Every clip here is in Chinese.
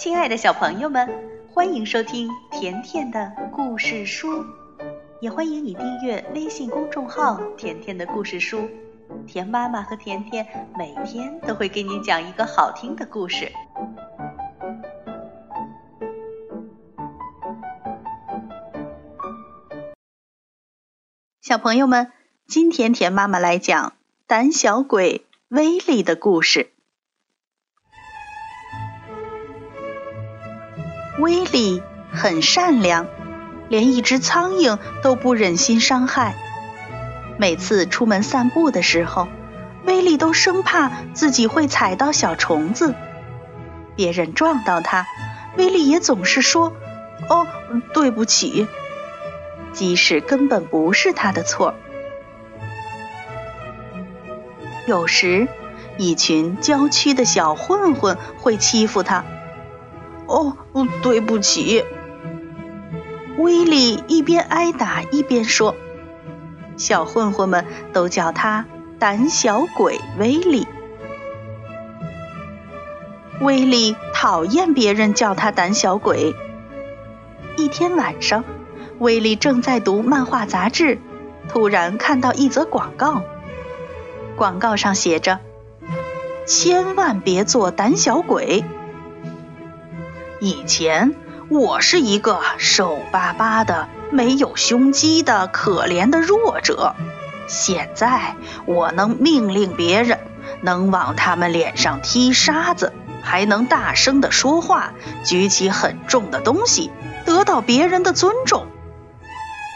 亲爱的小朋友们，欢迎收听甜甜的故事书，也欢迎你订阅微信公众号“甜甜的故事书”。甜妈妈和甜甜每天都会给你讲一个好听的故事。小朋友们，今天甜妈妈来讲胆小鬼威力的故事。威力很善良，连一只苍蝇都不忍心伤害。每次出门散步的时候，威力都生怕自己会踩到小虫子。别人撞到他，威力也总是说：“哦，对不起。”即使根本不是他的错。有时，一群郊区的小混混会欺负他。哦，对不起。威利一边挨打一边说：“小混混们都叫他胆小鬼威利。”威利讨厌别人叫他胆小鬼。一天晚上，威利正在读漫画杂志，突然看到一则广告。广告上写着：“千万别做胆小鬼。”以前我是一个瘦巴巴的、没有胸肌的可怜的弱者，现在我能命令别人，能往他们脸上踢沙子，还能大声的说话，举起很重的东西，得到别人的尊重。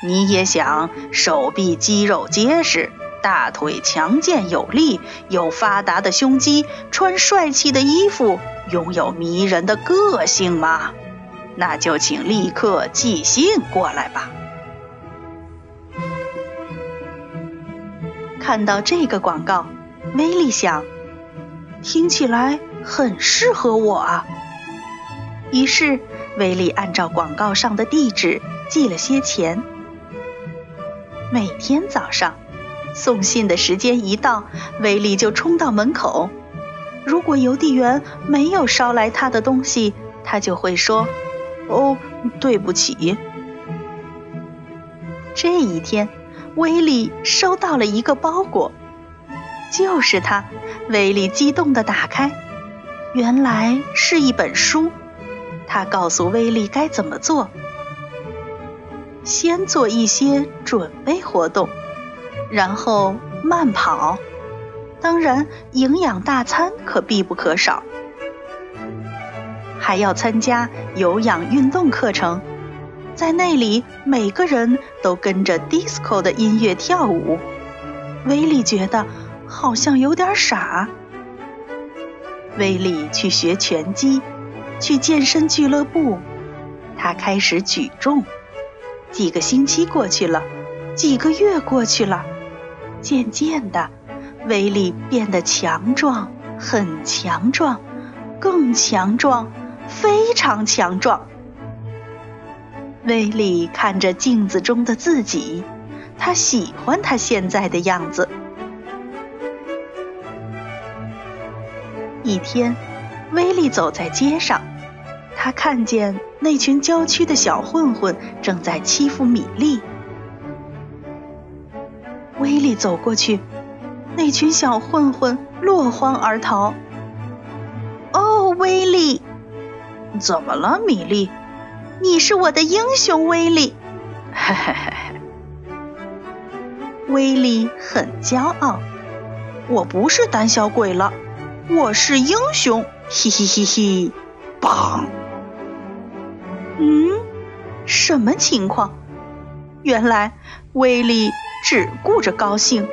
你也想手臂肌肉结实，大腿强健有力，有发达的胸肌，穿帅气的衣服？拥有迷人的个性吗？那就请立刻寄信过来吧。看到这个广告，威利想，听起来很适合我啊。于是，威利按照广告上的地址寄了些钱。每天早上，送信的时间一到，威利就冲到门口。如果邮递员没有捎来他的东西，他就会说：“哦，对不起。”这一天，威利收到了一个包裹，就是他。威利激动地打开，原来是一本书。他告诉威利该怎么做：先做一些准备活动，然后慢跑。当然，营养大餐可必不可少，还要参加有氧运动课程，在那里每个人都跟着 disco 的音乐跳舞。威利觉得好像有点傻。威利去学拳击，去健身俱乐部，他开始举重。几个星期过去了，几个月过去了，渐渐的。威力变得强壮，很强壮，更强壮，非常强壮。威力看着镜子中的自己，他喜欢他现在的样子。一天，威力走在街上，他看见那群郊区的小混混正在欺负米粒。走过去。那群小混混落荒而逃。哦，威利，怎么了，米莉？你是我的英雄，威利。嘿嘿嘿嘿，威利很骄傲。我不是胆小鬼了，我是英雄。嘿嘿嘿嘿，棒！嗯，什么情况？原来威力只顾着高兴。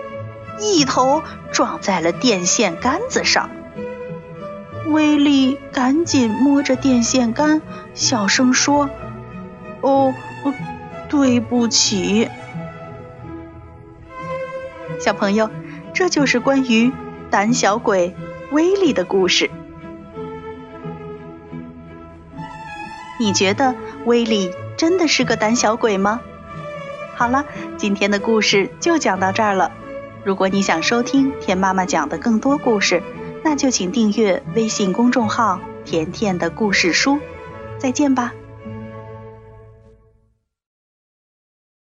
一头撞在了电线杆子上，威利赶紧摸着电线杆，小声说：“哦，对不起。”小朋友，这就是关于胆小鬼威利的故事。你觉得威利真的是个胆小鬼吗？好了，今天的故事就讲到这儿了。如果你想收听田妈妈讲的更多故事，那就请订阅微信公众号甜甜的故事书。再见吧。